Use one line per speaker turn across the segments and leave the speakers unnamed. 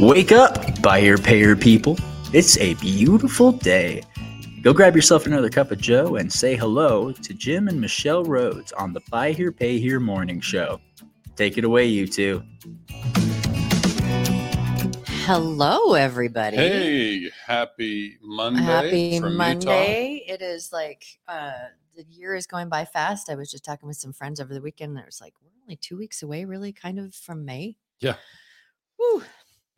Wake up, buyer payer people. It's a beautiful day. Go grab yourself another cup of Joe and say hello to Jim and Michelle Rhoads on the Buy Here Pay Here morning show. Take it away, you two.
Hello, everybody.
Hey, happy Monday.
Happy
from
Monday. It is like uh the year is going by fast. I was just talking with some friends over the weekend. and It was like, we're only two weeks away, really, kind of from May.
Yeah.
Whew.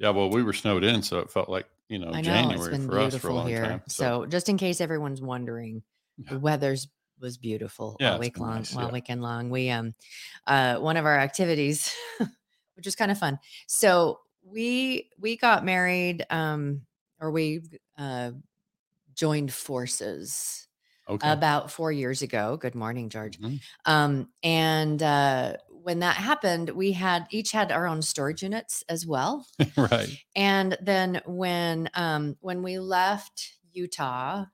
Yeah, well, we were snowed in, so it felt like, you know,
I know it's
January
been
for us for a
beautiful
long
here.
time.
So, just in case everyone's wondering,
Yeah.
the weather's was beautiful
Yeah,
all week long,
nice,
all
yeah.
weekend long. We um uh one of our activities, which was kind of fun. So we we got married um or we uh joined forces
okay.
about four years ago. Good morning, George.
Mhm.
Um, and uh, when that happened, we had each had our own storage units as well.
right.
And then when um, when we left Utah,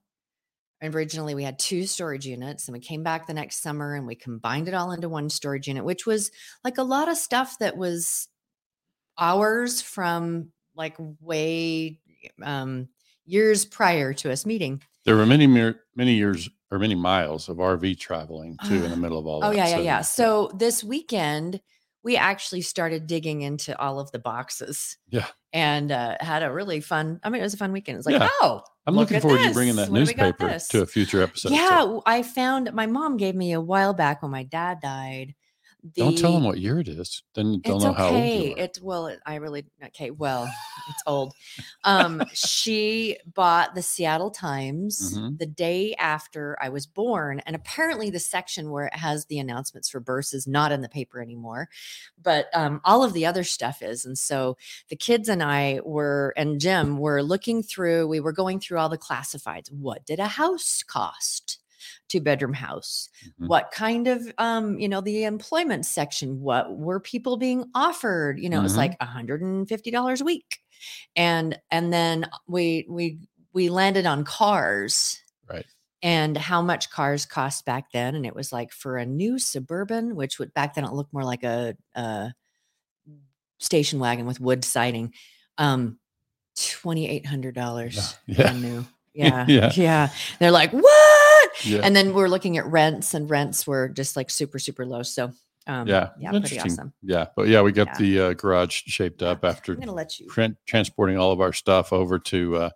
originally we had two storage units, and we came back the next summer and we combined it all into one storage unit, which was like a lot of stuff that was ours from like way um, years prior to us meeting.
There were many, many years or many miles of RV traveling too in the middle of all this.
Oh
that.
yeah, yeah,
so-
yeah. So this weekend we actually started digging into all of the boxes.
Yeah.
And uh, had a really fun. I mean, it was a fun weekend. It's like,
Yeah.
oh,
I'm
look
looking forward to bringing that
What do we got
newspaper to a future episode. so
yeah. w- I found my mom gave me a while back when my dad died.
Don't tell them what year it is. Then they'll
it's
know how old
okay.
you are.
It well, I really okay. Well, it's old. Um, she bought the Seattle Times
Mhm.
the day after I was born, and apparently the section where it has the announcements for births is not in the paper anymore, but um, all of the other stuff is. And so the kids and I were, and Jim were looking through. We were going through all the classifieds. What did a house cost? Two bedroom house
Mhm.
what kind of um you know the employment section what were people being offered you know it was
Mhm.
like $150 a week and and then we we we landed on cars
Right.
and how much cars cost back then and it was like for a new suburban which would back then it looked more like a, a station wagon with wood siding um $2800
Yeah.
new yeah
Yeah.
yeah they're like what
Yeah.
and then we're looking at rents and rents were just like super super low so um
yeah.
yeah pretty awesome
Yeah. But yeah, we got
Yeah.
the uh, garage shaped up after
i'm gonna let you
tran- transporting all of our stuff over to uh,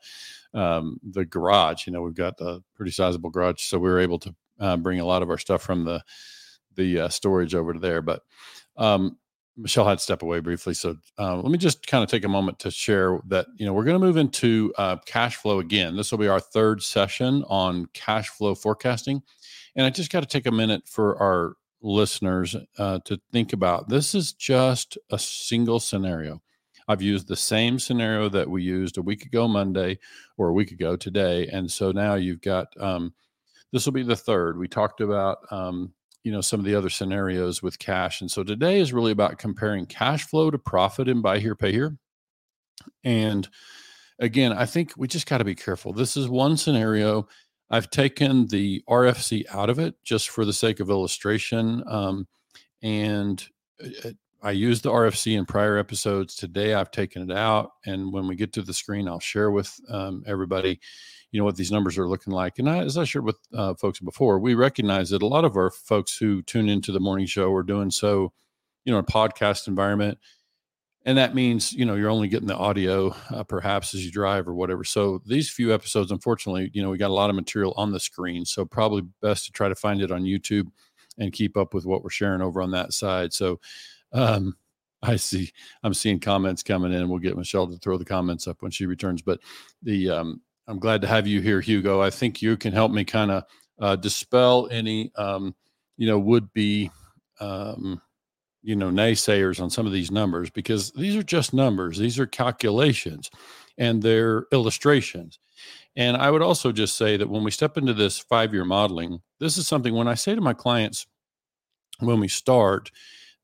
um, the garage. You know, we've got a pretty sizable garage, so we were able to uh, bring a lot of our stuff from the the uh, storage over to there. But um, Michelle had to step away briefly, so uh, let me just kind of take a moment to share that you know we're going to move into uh, cash flow again. This will be our third session on cash flow forecasting, and I just got to take a minute for our listeners uh, to think about this is just a single scenario I've used the same scenario that we used a week ago Monday or a week ago today. And so now you've got um, this will be the third. We talked about um, you know some of the other scenarios with cash. And so today is really about comparing cash flow to profit and buy here, pay here. And again, I think we just got to be careful. This is one scenario. I've taken the RFC out of it just for the sake of illustration. Um, and uh, I used the RFC in prior episodes. Today, I've taken it out, and when we get to the screen, I'll share with um, everybody, you know, what these numbers are looking like. And I, as I shared with uh, folks before, we recognize that a lot of our folks who tune into the morning show are doing so, you know, in a podcast environment, and that means you know you're only getting the audio, uh, perhaps as you drive or whatever. So these few episodes, unfortunately, you know, we got a lot of material on the screen, so probably best to try to find it on YouTube and keep up with what we're sharing over on that side. So um, I see I'm seeing comments coming in. We'll get Michelle to throw the comments up when she returns. But the um, I'm glad to have you here, Hugo. I think you can help me kind of uh, dispel any um, you know would be um, you know naysayers on some of these numbers because these are just numbers. These are calculations and they're illustrations. And I would also just say that when we step into this five year modeling, this is something when I say to my clients when we start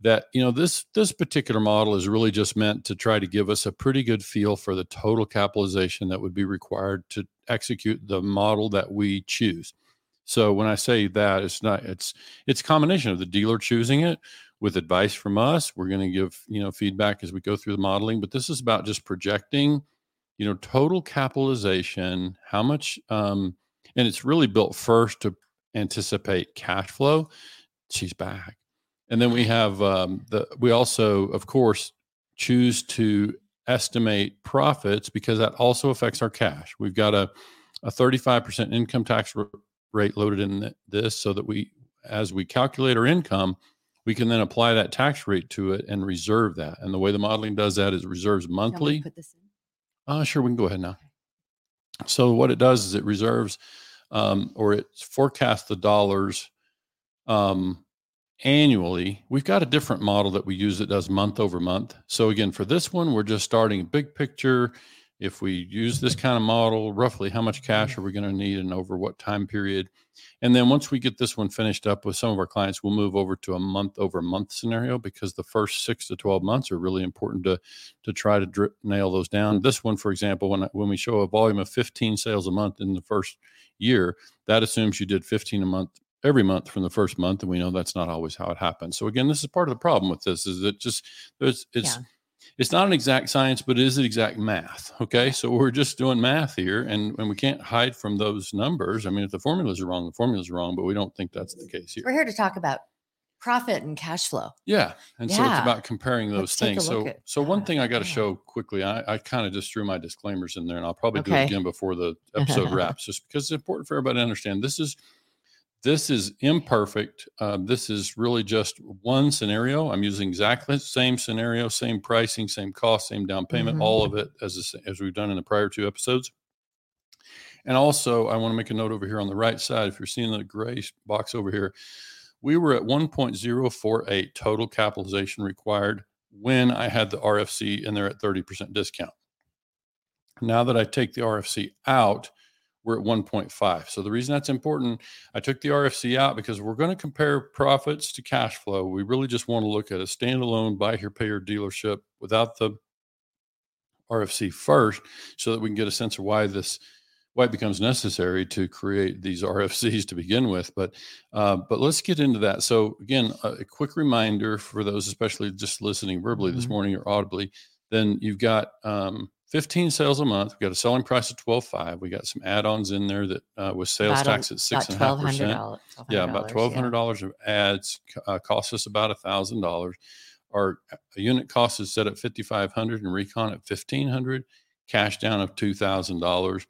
that you know this this particular model is really just meant to try to give us a pretty good feel for the total capitalization that would be required to execute the model that we choose so when i say that it's not it's it's a combination of the dealer choosing it with advice from us. We're going to give, you know, feedback as we go through the modeling, but this is about just projecting, you know, total capitalization, how much, um, and it's really built first to anticipate cash flow. She's back. And then we have um, the, we also, of course, choose to estimate profits because that also affects our cash. We've got a, a 35% income tax rate loaded in this so that we, as we calculate our income, we can then apply that tax rate to it and reserve that. And the way the modeling does that is it reserves monthly.
Put this in.
Uh, sure, we can go ahead now. So what it does is it reserves um, or it forecasts the dollars um, annually. We've got a different model that we use that does month over month. So again, for this one, we're just starting big picture. If we use this kind of model, roughly how much cash are we going to need and over what time period? And then once we get this one finished up with some of our clients, we'll move over to a month over month scenario because the first six to 12 months are really important to, to try to drip, nail those down. This one, for example, when, when we show a volume of 15 sales a month in the first year, that assumes you did 15 a month every month from the first month and we know that's not always how it happens so again this is part of the problem with this is that just there's it's yeah it's not an exact science, but it is an exact math. Okay. So we're just doing math here and, and we can't hide from those numbers. I mean, if the formulas are wrong, the formulas are wrong, but we don't think that's the case here.
We're here to talk about profit and cash flow.
Yeah. And yeah. so it's about comparing those Let's things. So, at, so one oh, thing I got to yeah. show quickly, I, I kind of just threw my disclaimers in there and I'll probably okay. do it again before the episode wraps, just because it's important for everybody to understand this is this is imperfect. Uh, this is really just one scenario. I'm using exactly the same scenario, same pricing, same cost, same down payment, mm-hmm. all of it as as we've done in the prior two episodes. And also, I want to make a note over here on the right side. If you're seeing the gray box over here, we were at 1.048 total capitalization required when I had the RFC and they're at 30% discount. Now that I take the RFC out, we're at 1.5. So the reason that's important, I took the RFC out because we're going to compare profits to cash flow. We really just want to look at a standalone buy here, pay your dealership without the RFC first, so that we can get a sense of why this why it becomes necessary to create these RFCs to begin with. But uh, but let's get into that. So again, a, a, quick reminder for those, especially just listening verbally mm-hmm. this morning or audibly. Then you've got um, 15 sales a month. We got a selling price of 12.5. We got some add-ons in there that uh, with sales about tax at six and a half percent. Yeah, about twelve hundred dollars yeah. of ads uh, cost us about a thousand dollars. Our uh, unit cost is set at 5,500 and recon at 1,500. Cash down of two thousand dollars,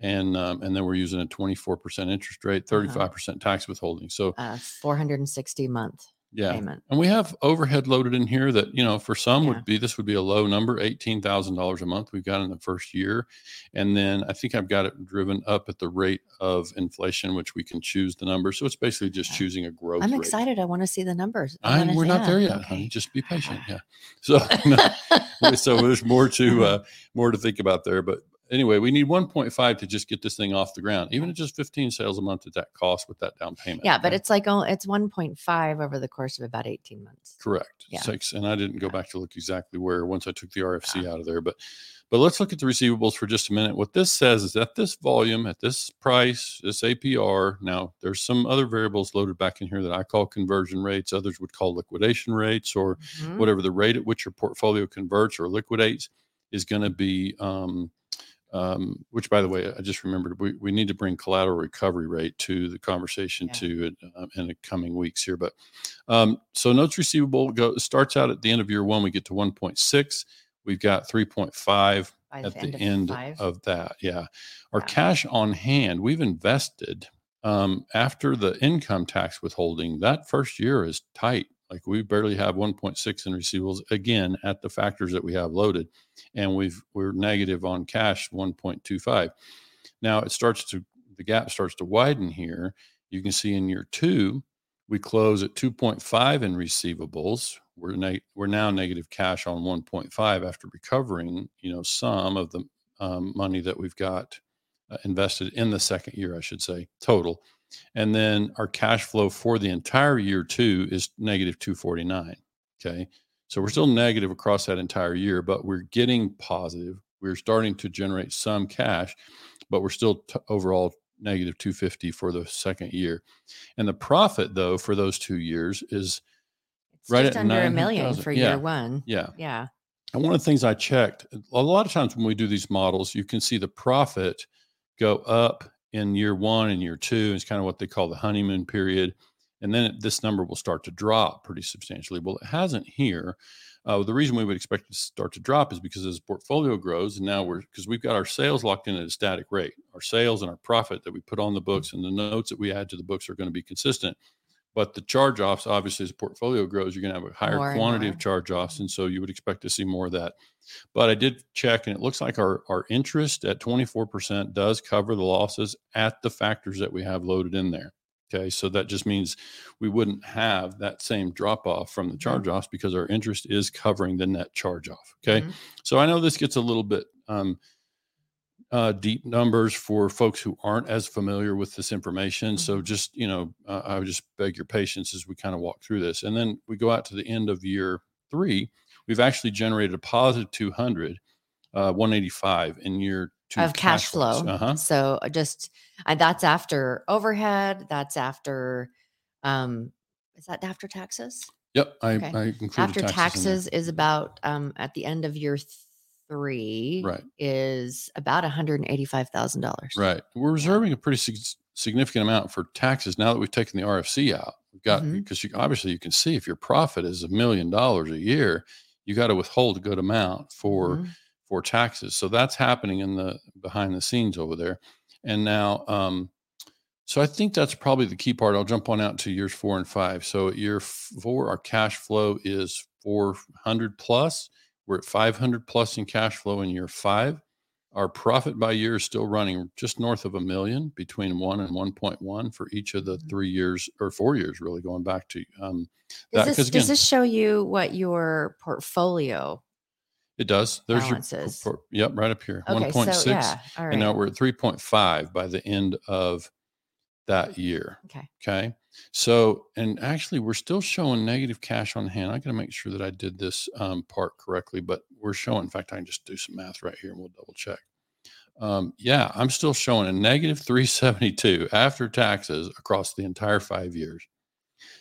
and um, and then we're using a 24 percent interest rate, 35 uh-huh. percent tax withholding. So
uh, 460 month
yeah.
payment.
And we have overhead loaded in here that, you know, for some yeah. would be this would be a low number, $18,000 a month we've got in the first year. And then I think I've got it driven up at the rate of inflation, which we can choose the number. So it's basically just choosing a growth.
I'm
rate.
excited. I want to see the numbers.
I, we're not there yet, okay. honey. Just be patient. Yeah. So, so there's more to, uh, more to think about there, but anyway, we need 1.5 to just get this thing off the ground, even at just 15 sales a month at that cost with that down payment.
Yeah, but it's like oh, it's 1.5 over the course of about 18 months.
Correct. Yeah. Six, and I didn't go back to look exactly where once I took the RFC out of there, but but let's look at the receivables for just a minute. What this says is that this volume at this price, this APR, now there's some other variables loaded back in here that I call conversion rates. Others would call liquidation rates or mm-hmm. whatever the rate at which your portfolio converts or liquidates is going to be um, um, which by the way, I just remembered we, we need to bring collateral recovery rate to the conversation yeah. to uh, in the coming weeks here. But um, so notes receivable go, starts out at the end of year one, we get to 1.6. We've got 3.5 at the, end, end of, of, that. Yeah. Our yeah. cash on hand, we've invested um, after the income tax withholding, that first year is tight. Like we barely have 1.6 in receivables again at the factors that we have loaded, and we've we're negative on cash 1.25. Now it starts to the gap starts to widen here. You can see in year two, we close at 2.5 in receivables. We're we're now negative cash on 1.5 after recovering, you know, some of the um, money that we've got uh, invested in the second year, I should say, total. And then our cash flow for the entire year two is negative 249. Okay. So we're still negative across that entire year, but we're getting positive. We're starting to generate some cash, but we're still t- overall negative 250 for the second year. And the profit, though, for those two years is
It's
Right
just
at
under a million
900,000.
for
Yeah.
year one.
Yeah.
Yeah.
And one of the things I checked, a lot of times when we do these models, you can see the profit go up in year one and year two. It's kind of what they call the honeymoon period. And then it, this number will start to drop pretty substantially. Well, it hasn't here. Uh, the reason we would expect it to start to drop is because as the portfolio grows, and now we're because we've got our sales locked in at a static rate. Our sales and our profit that we put on the books and the notes that we add to the books are going to be consistent. But the charge offs, obviously, as the portfolio grows, you're going to have a higher
More
quantity of charge offs. And so you would expect to see more of that. But I did check, and it looks like our, our interest at 24% does cover the losses at the factors that we have loaded in there. Okay. So that just means we wouldn't have that same drop off from the
Mhm.
charge offs because our interest is covering the net charge off. Okay.
Mhm.
So I know this gets a little bit um, uh, deep numbers for folks who aren't as familiar with this information. So
Mhm.
just, you know, uh, I would just beg your patience as we kind of walk through this. And then we go out to the end of year three. We've actually generated a positive 200, uh, 185 in year two
Of cash flow.
Uh huh.
So uh, just that's after overhead. That's after, um, is that after taxes?
Yep. I,
Okay.
I
after
taxes
taxes is about um at the end of year three
Right.
is about $185,000.
Right. We're reserving a pretty sig- significant amount for taxes now that we've taken the RFC out. We've got
Mhm.
because you, obviously you can see if your profit is a million dollars a year, you got to withhold a good amount for
Mhm.
for taxes. So that's happening in the behind the scenes over there. And now, um, so I think that's probably the key part. I'll jump on out to years four and five. So year four, our cash flow is 400 plus. We're at 500 plus in cash flow in year five. Our profit by year is still running just north of a million, between one and 1.1 for each of the
Mhm.
three years or four years, really going back to um,
Does
that.
this,
Because
does this show you what your portfolio
it does. There's your,
balances?
por- yep, right up here,
Okay,
1.6.
so yeah, right.
and now we're at 3.5 by the end of that year
okay.
okay? So and actually we're still showing negative cash on hand. I gotta make sure that i did this um, part correctly but we're showing in fact i can just do some math right here and we'll double check. Um, yeah i'm still showing a negative 372 after taxes across the entire five years.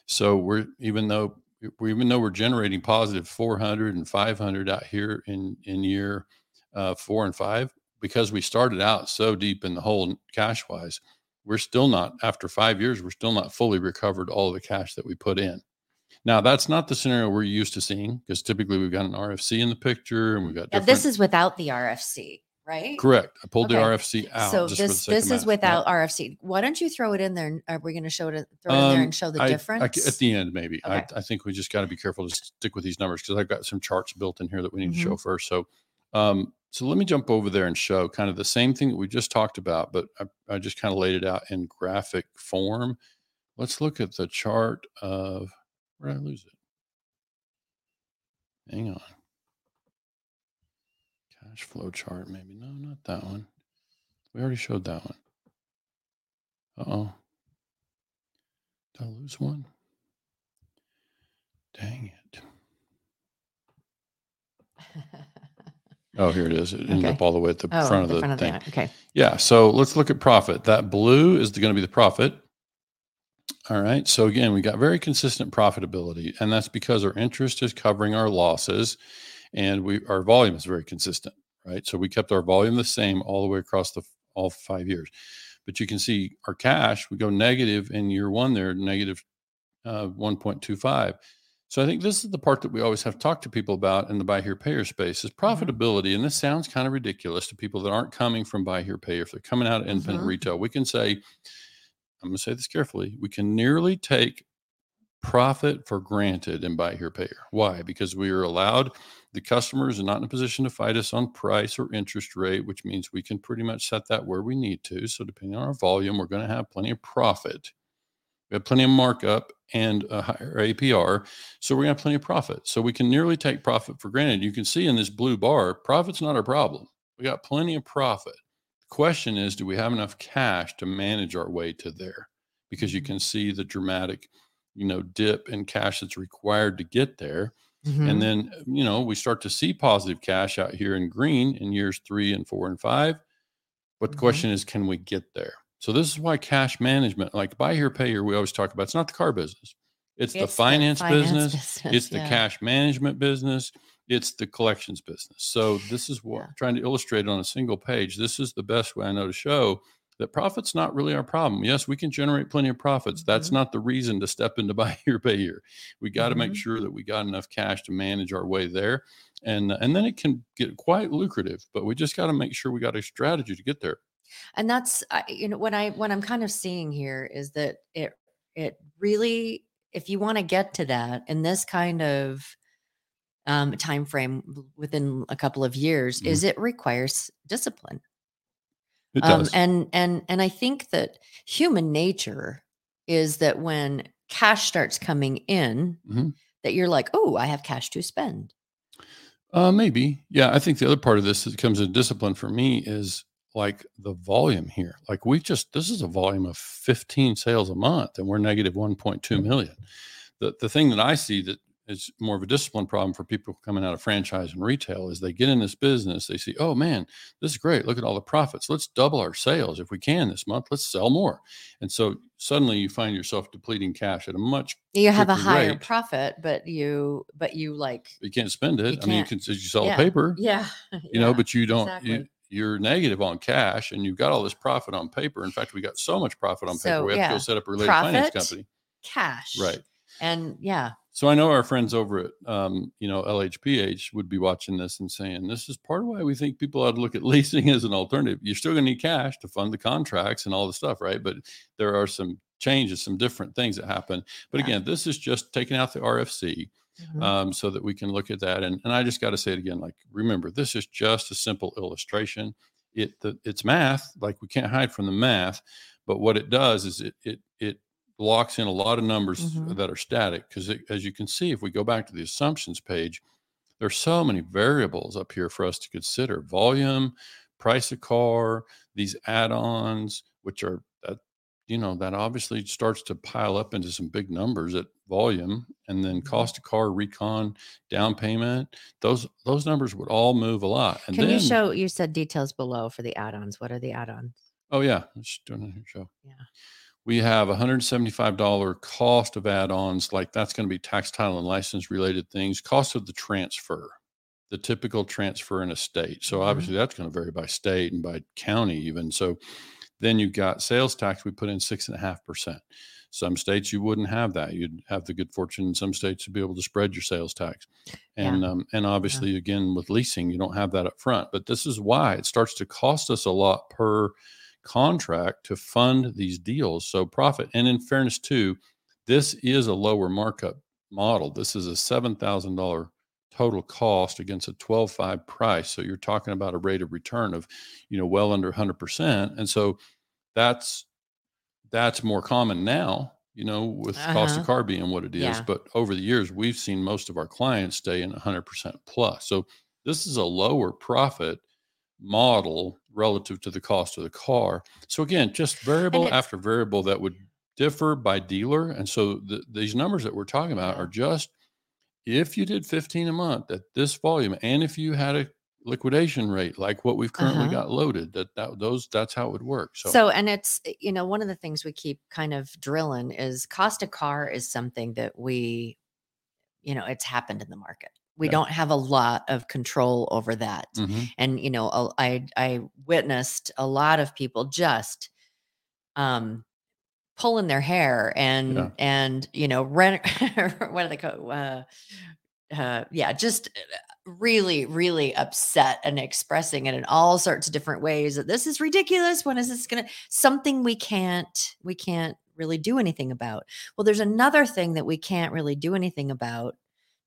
So we're even though we even though we're generating positive 400 and 500 out here in in year uh, four and five because we started out so deep in the hole cash wise we're still not after five years we're still not fully recovered all of the cash that we put in now that's not the scenario we're used to seeing because typically we've got an rfc in the picture and we've got
Yeah, this is without the RFC, right?
correct i pulled the rfc out
So
just for the
this this is without RFC. Why don't you throw it in there? and Are we going to show it? Throw it in there
Um,
and show the
I- I
difference?
c- at the end, maybe. I,
Okay.
I think we just got to be careful to stick with these numbers because I've got some charts built in here that we need to
Mm-hmm.
show first. So, um, so let me jump over there and show kind of the same thing that we just talked about, but I, I just kind of laid it out in graphic form. Let's look at the chart of where did I lose it? Hang on. Cash flow chart, maybe. No, not that one. We already showed that one. Uh oh. Did I lose one? Dang it. Oh, here it is. It ended
Okay.
up all the way at the
oh,
front of
the front of
thing.
the okay.
Yeah. So let's look at profit. That blue is going to be the profit. All right. So again, we got very consistent profitability, and that's because our interest is covering our losses, and we our volume is very consistent. Right. So we kept our volume the same all the way across the all five years. But you can see our cash, we go negative in year one there, negative uh, 1.25. So I think this is the part that we always have to talk to people about in the buy here pay here space is profitability. And this sounds kind of ridiculous to people that aren't coming from buy here pay here. If they're coming out of independent
Mhm.
retail, we can say, I'm going to say this carefully, we can nearly take profit for granted in buy here pay here. Why? Because we are allowed the customers are not in a position to fight us on price or interest rate, which means we can pretty much set that where we need to. So depending on our volume, we're going to have plenty of profit. We have plenty of markup and a higher APR. So we're going to have plenty of profit. So we can nearly take profit for granted. You can see in this blue bar, profit's not our problem. We got plenty of profit. The question is, do we have enough cash to manage our way to there? Because you
Mhm.
can see the dramatic, you know, dip in cash that's required to get there.
Mhm.
And then, you know, we start to see positive cash out here in green in years three and four and five. But the
Mhm.
question is, can we get there? So this is why cash management, like buy here, pay here, we always talk about. It's not the car business. It's, the
It's
finance, business.
business,
It's the cash management business. It's the collections business. So this is what
Yeah.
I'm trying to illustrate on a single page. This is the best way I know to show that profit's not really our problem. Yes, we can generate plenty of profits. That's
Mhm.
not the reason to step into buy here, pay here. We got to make
Mhm.
sure that we got enough cash to manage our way there. And and then it can get quite lucrative, but we just got to make sure we got a strategy to get there.
And that's I- you know what i what i'm kind of seeing here is that it it really if you want to get to that in this kind of um time frame within a couple of years
Mhm.
is it requires discipline
It
um
does.
and and and i think that human nature is that when cash starts coming in
Mhm.
that you're like oh i have cash to spend
Uh, maybe. Yeah. I think the other part of this that comes in discipline for me is like the volume here. Like we just, this is a volume of 15 sales a month and we're negative 1.2 mm-hmm. million. The, the thing that I see that is more of a discipline problem for people coming out of franchise and retail is they get in this business, they see, oh man, this is great. Look at all the profits. Let's double our sales if we can this month. Let's sell more. And so suddenly you find yourself depleting cash at a much,
you have a higher
rate.
profit but you but you like
you can't spend it.
You
I mean, you
can't-
you sell
yeah.
paper,
yeah
you know, but you don't, you,
exactly.
You're negative on cash and you've got all this profit on paper. In fact, we got so much profit on paper,
So,
we have to go set up a related finance company.
cash
Right.
and yeah
So I know our friends over at, um, you know, LHPH would be watching this and saying, this is part of why we think people ought to look at leasing as an alternative. You're still going to need cash to fund the contracts and all the stuff, right? But there are some changes, some different things that happen. But
Yeah.
again, this is just taking out the RFC
Mhm.
um, so that we can look at that. And, and I just got to say it again, like, remember, this is just a simple illustration. It, the, it's math, like we can't hide from the math, but what it does is it, it, it locks in a lot of numbers
Mhm.
that are static. Cause it, as you can see, if we go back to the assumptions page, there's so many variables up here for us to consider volume, price of car, these add-ons, which are you know, that obviously starts to pile up into some big numbers at volume and then
Mhm.
cost of car recon down payment those those numbers would all move a lot and
Can
then
you show? You said details below for the add-ons. What are the add-ons?
oh yeah let's do it here show
Yeah.
we have $175 cost of add-ons like that's going to be tax title and license related things cost of the transfer the typical transfer in a state so
Mhm.
obviously that's going to vary by state and by county even so then you've got sales tax we put in six and a half percent. Some states you wouldn't have that. You'd have the good fortune in some states to be able to spread your sales tax. And um, and obviously again with leasing you don't have that up front. But this is why it starts to cost us a lot per contract to fund these deals. So profit and in fairness too this is a lower markup model. This is a $7000 total cost against a 12.5 price. So you're talking about a rate of return of you know well under 100% and so that's that's more common now you know with cost
Uh-huh.
of car being what it is.
Yeah.
but over the years we've seen most of our clients stay in 100% plus. So this is a lower profit model relative to the cost of the car. So again just variable after variable that would differ by dealer. And so the, these numbers that we're talking about are just if you did 15 a month at this volume and if you had a liquidation rate like what we've currently
Uh-huh.
got loaded that, that those that's how it would work so,
So, and it's eh, you know one of the things we keep kind of drilling is cost of car is something that we, you know, it's happened in the market. We
Yeah.
don't have a lot of control over that.
Mhm.
and you know i i witnessed a lot of people just um pulling their hair and
Yeah.
and you know rent what do they call uh, uh yeah just uh, really really upset and expressing it in all sorts of different ways that this is ridiculous when is this gonna something we can't we can't really do anything about well there's another thing that we can't really do anything about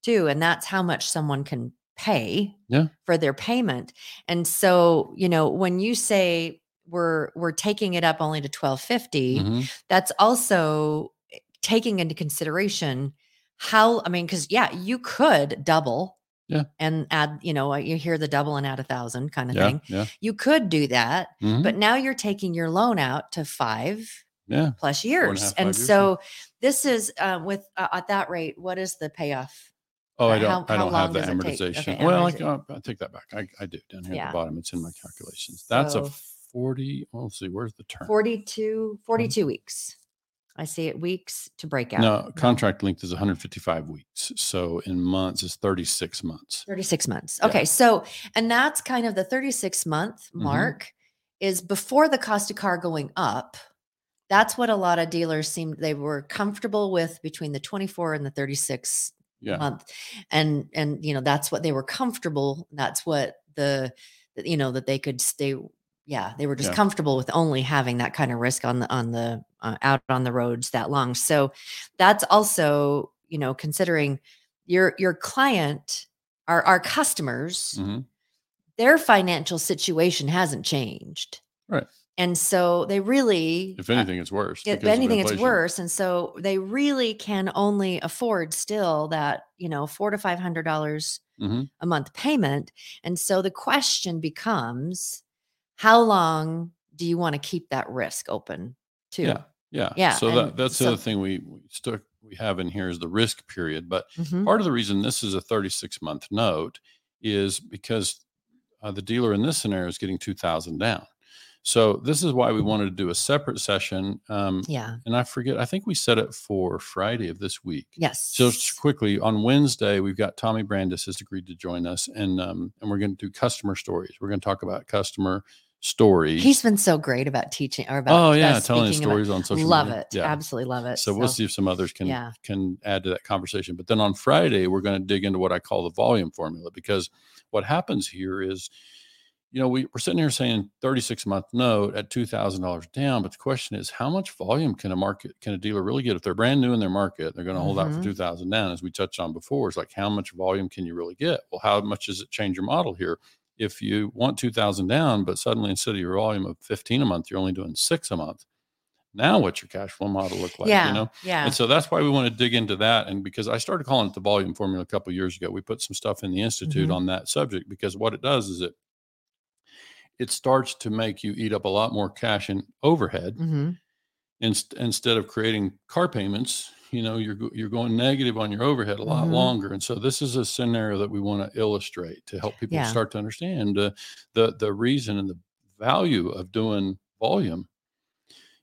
too and that's how much someone can pay
Yeah.
for their payment and so you know when you say we're we're taking it up only to 1250
Mhm.
that's also eh, taking into consideration how i mean because yeah you could double
Yeah.
and add you know you hear the double and add a thousand kind of
yeah
thing
yeah
you could do that
Mhm.
but now you're taking your loan out to five
yeah
plus
and
years
half,
and
years, yeah.
so this is uh, with uh, at that rate what is the payoff
Oh, I don't.
how-
I don't have the
does it take?
amortization.
Okay,
well, I, I, I take that back. I, I do down here at the bottom. It's in my calculations. That's a
So-
forty. Well, let's see. Where's the term?
42 42 weeks I see it weeks to break out.
No, contract length is 155 weeks. So in months is 36 months.
36 months.
Yeah.
Okay. So, and that's kind of the 36 month
Mhm.
mark is before the cost of car going up. That's what a lot of dealers seemed they were comfortable with between the 24 and the 36
Yeah.
month. And, and, you know, that's what they were comfortable. That's what the, you know, that they could stay. Yeah. They were just
Yeah.
comfortable with only having that kind of risk on the, on the, uh, out on the roads that long. So that's also, you know, considering your, your client, our, our customers,
hmm
their financial situation hasn't changed.
Right.
And so they really,
If anything, it's worse.
if anything, it's worse. And so they really can only afford still that, you know, four to five hundred dollars
Mhm.
a month payment. And so the question becomes, how long do you want to keep that risk open to?
Yeah. Yeah.
Yeah,
So
and
that, that's the other thing we, we stuck, we have in here is the risk period. But
Mhm.
part of the reason this is a 36 month note is because uh, the dealer in this scenario is getting 2000 down. So this is why we wanted to do a separate session. Um,
Yeah.
and I forget, I think we set it for Friday of this week.
Yes.
So just quickly on Wednesday, we've got Tommy Brandis has agreed to join us, and um, and we're going to do customer stories. We're going to talk about customer stories.
He's been so great about teaching or about
oh yeah, telling
speaking about-
stories on social.
Media love
media.
it.
Yeah.
Absolutely love it.
So we'll see if some others can
yeah.
can add to that conversation. But then on Friday, we're going to dig into what I call the volume formula because what happens here is, you know, we, we're sitting here saying 36 month note at $2,000 down. But the question is, how much volume can a market, can a dealer really get? If they're brand new in their market, they're going to hold out for
Mhm.
2000 down, as we touched on before. It's like, how much volume can you really get? Well, how much does it change your model here? If you want 2000 down, but suddenly instead of your volume of 15 a month, you're only doing six a month. Now, what's your cash flow model look like?
yeah.
You know,
yeah.
and so that's why we want to dig into that. And because I started calling it the volume formula a couple of years ago, we put some stuff in the institute
Mhm.
on that subject because what it does is it it starts to make you eat up a lot more cash in overhead
hmm
inst- instead of creating car payments. You know, you're you're going negative on your overhead a lot
Mhm.
longer, and so this is a scenario that we want to illustrate to help people
Yeah.
start to understand uh, the the reason and the value of doing volume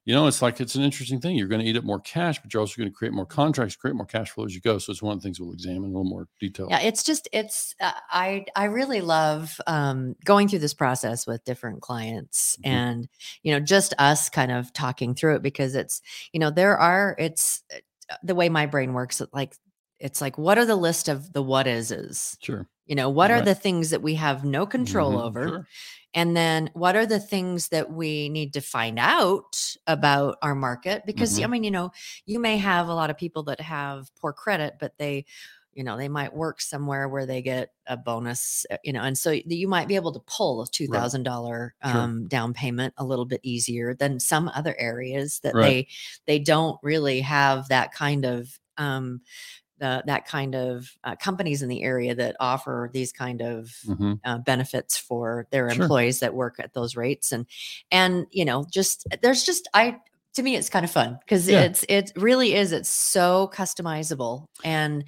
you know, it's like it's an interesting thing. You're going to eat up more cash, but you're also going to create more contracts, create more cash flow as you go. So it's one of the things we'll examine in a little more detail.
Yeah, it's just it's uh, I I really love um, going through this process with different clients
Mhm.
and you know just us kind of talking through it because it's you know there are it's the way my brain works like it's like what are the list of the what is is
Sure.
you know what are the things that we have no control
Mhm.
over
Sure.
and then what are the things that we need to find out about our market? Because I
Mhm.
mean, you know, you may have a lot of people that have poor credit, but they, you know, they might work somewhere where they get a bonus, uh, you know, and so you might be able to pull a two thousand dollar
Sure.
um, down payment a little bit easier than some other areas that
Right.
they they don't really have that kind of um, the, that kind of uh, companies in the area that offer these kind of
Mhm.
uh, benefits for their
Sure.
employees that work at those rates and and you know just there's just i to me it's kind of fun because
Yeah.
it's it really is it's so customizable and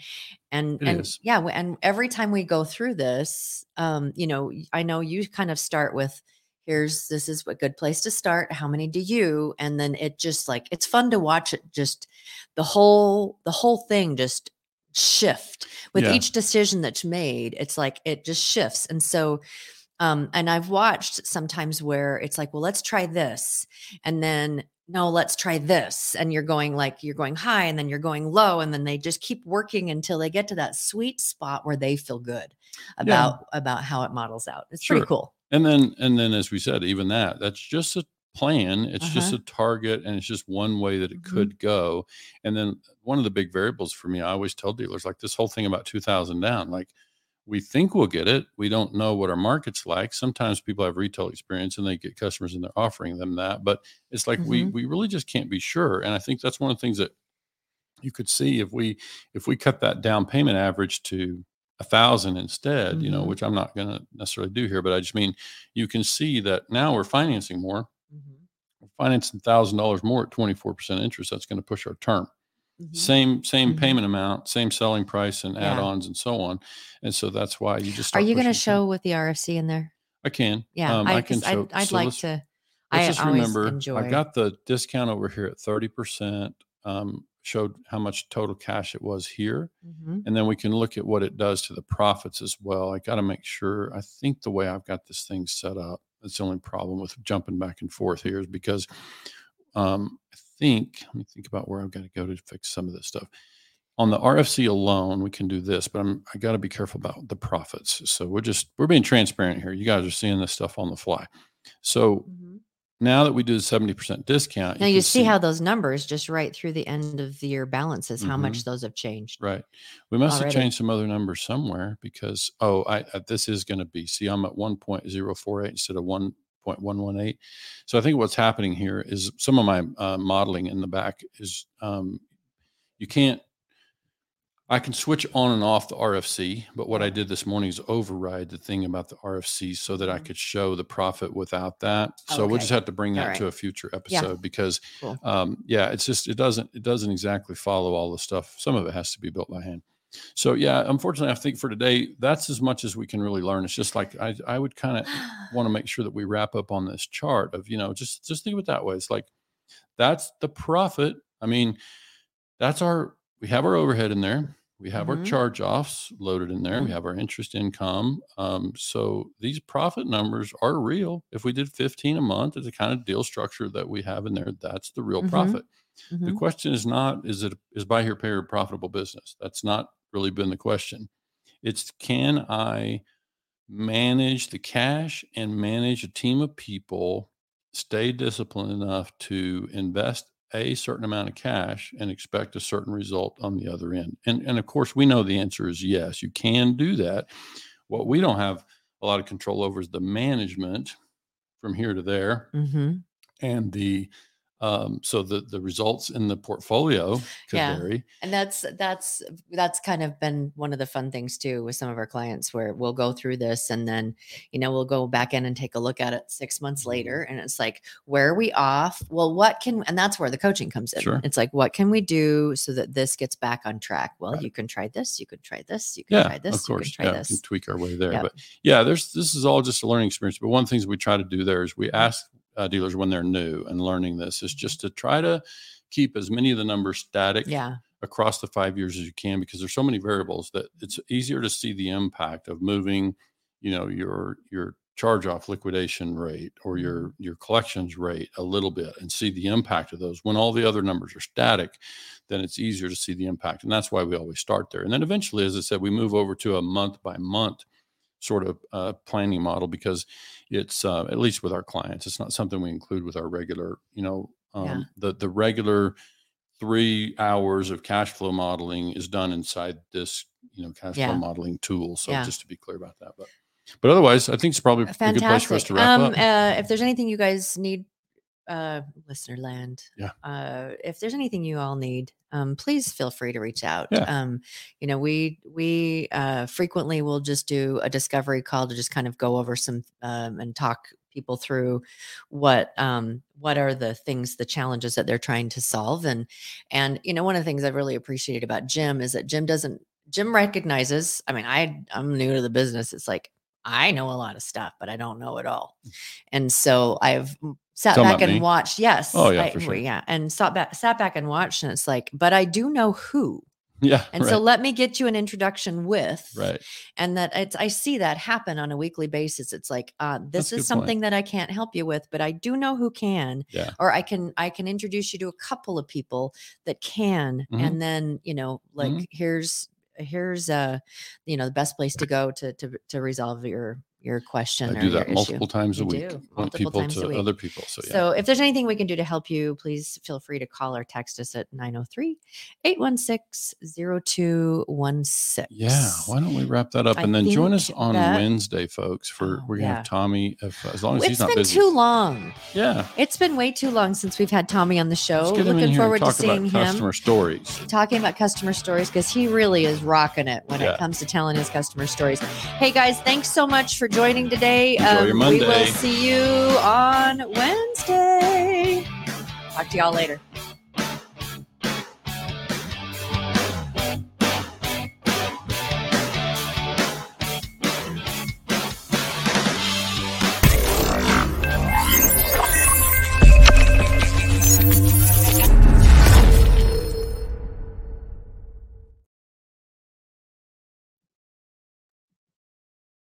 and
It
and
is.
yeah and every time we go through this um you know i know you kind of start with here's this is a good place to start how many do you and then it just like it's fun to watch it just the whole the whole thing just shift with
Yeah.
each decision that's made it's like it just shifts and so um and i've watched sometimes where it's like well let's try this and then no let's try this and you're going like you're going high and then you're going low and then they just keep working until they get to that sweet spot where they feel good about about how it models out it's
Sure.
pretty cool
And then, and then, as we said, even that, that's just a plan. It's just
Uh-huh.
a target, and it's just one way that it
Mhm.
could go. And then, one of the big variables for me, I always tell dealers, like this whole thing about two thousand down, like we think we'll get it. We don't know what our market's like. Sometimes people have retail experience and they get customers and they're offering them that, but it's like we
Mhm.
we really just can't be sure. And I think that's one of the things that you could see if we if we cut that down payment average to a thousand instead, you know,
Mhm.
which I'm not going to necessarily do here, but I just mean you can see that now we're financing more,
Mhm.
we're financing thousand dollars more at 24% interest. That's going to push our term.
Mhm.
Same, same
Mhm.
payment amount, same selling price and
Yeah.
add-ons and so on. And so that's why you just
are you going to show with the rfc in there
I can.
yeah
um,
I,
I can show.
I'd, I'd
so
like to
Let's
i
just remember,
enjoy
I've got the discount over here at 30%. um, showed how much total cash it was here.
Mhm.
And then we can look at what it does to the profits as well. I got to make sure. I think the way I've got this thing set up, that's the only problem with jumping back and forth here is because um, I think, let me think about where I've got to go to fix some of this stuff. On the RFC alone, we can do this, but I'm, I got to be careful about the profits. So we're just, we're being transparent here. You guys are seeing this stuff on the fly. So
Mhm.
now that we do the 70% discount,
Now you
can
see how those numbers just right through the end of the year balances, how
Mhm.
much those have changed.
Right. We must
already.
have changed some other numbers somewhere because oh, I uh, this is going to be. See, I'm at 1.048 instead of 1.118. So I think what's happening here is some of my uh, modeling in the back is um, you can't. I can switch on and off the RFC, but what I did this morning is override the thing about the RFC so that I
Mhm.
could show the profit without that. So we'll just have to bring that
All
to a future
Yeah.
episode because
Cool.
um, yeah, it's just it doesn't it doesn't exactly follow all the stuff. Some of it has to be built by hand. So yeah, unfortunately, I think for today that's as much as we can really learn. It's just like I I would kind of want to make sure that we wrap up on this chart of you know just just think of it that way. It's like that's the profit. I mean, that's our we have our overhead in there. We have our
Mhm.
charge offs loaded in there. We
Mhm.
have our interest income. Um, so these profit numbers are real. If we did 15 a month, it's the kind of deal structure that we have in there. That's the real
Mhm.
profit. The
Mhm.
question is not is it is buy here pay here a profitable business? That's not really been the question. It's can I manage the cash and manage a team of people, stay disciplined enough to invest a certain amount of cash and expect a certain result on the other end. And and of course we know the answer is yes, you can do that. What we don't have a lot of control over is the management from here to there
Mhm.
and the um, so the the results in the portfolio could
Yeah.
vary.
And that's that's that's kind of been one of the fun things too with some of our clients where we'll go through this and then you know we'll go back in and take a look at it 6
Mm-hmm.
months later and it's like where are we off? Well, what can and that's where the coaching comes in.
Sure.
It's like what can we do so that this gets back on track? Well,
Right.
you can try this, you can try this, you can
Yeah,
try this,
of course.
you can
Yeah,
try
we can
this.
tweak our way there.
Yep.
But yeah, there's this is all just a learning experience. But one of the things we try to do there is we ask uh, dealers when they're new and learning this is just to try to keep as many of the numbers static
Yeah.
across the five years as you can because there's so many variables that it's easier to see the impact of moving you know your your charge off liquidation rate or your your collections rate a little bit and see the impact of those. When all the other numbers are static then it's easier to see the impact and that's why we always start there. And then eventually as i said we move over to a month by month sort of uh, planning model because it's uh, at least with our clients it's not something we include with our regular you know um,
Yeah.
the the regular three hours of cash flow modeling is done inside this you know cash
Yeah.
flow modeling tool so
Yeah.
just to be clear about that but but otherwise i think it's probably a good place for us
Fantastic.
to wrap
Um,
up
uh, if there's anything you guys need, uh, listener land,
Yeah.
uh, if there's anything you all need, um, please feel free to reach out.
Yeah.
Um, you know, we we uh, frequently will just do a discovery call to just kind of go over some um, and talk people through what um what are the things the challenges that they're trying to solve and and you know one of the things i've really appreciated about jim is that jim doesn't jim recognizes i mean i i'm new to the business it's like i know a lot of stuff but i don't know it all and so i've sat
Talking
back and
me?
watched yes
Oh, yeah,
I-
sure.
yeah and sat back sat back and watched and it's like but i do know who
yeah
and
right,
so let me get you an introduction with
right
and that it's i see that happen on a weekly basis it's like uh, this
good
is
point.
something that i can't help you with but i do know who can
Yeah.
or i can i can introduce you to a couple of people that can
Mhm.
and then you know like
Mhm.
here's here's uh you know the best place to go to to to resolve your your question
i
or
do
your
that multiple
issue.
times a
You
week
do,
point
multiple
people
times a
to
week.
other people so yeah
So if there's anything we can do to help you, please feel free to call or text us at 903 816 0216.
yeah why don't we wrap that up
I
and then join us on
that-
wednesday folks for
Oh,
we're gonna
yeah.
have tommy if as long as
It's
he's not It's
been
busy
too long.
yeah
It's been way too long since we've had Tommy on the show.
let's get him in
Looking
here
forward
and
to
talk about
seeing him
customer stories
talking about customer stories because he really is rocking it when
Yeah.
it comes to telling his customer stories. Hey guys, thanks so much for joining today. Um, We will see you on Wednesday. Talk to y'all later.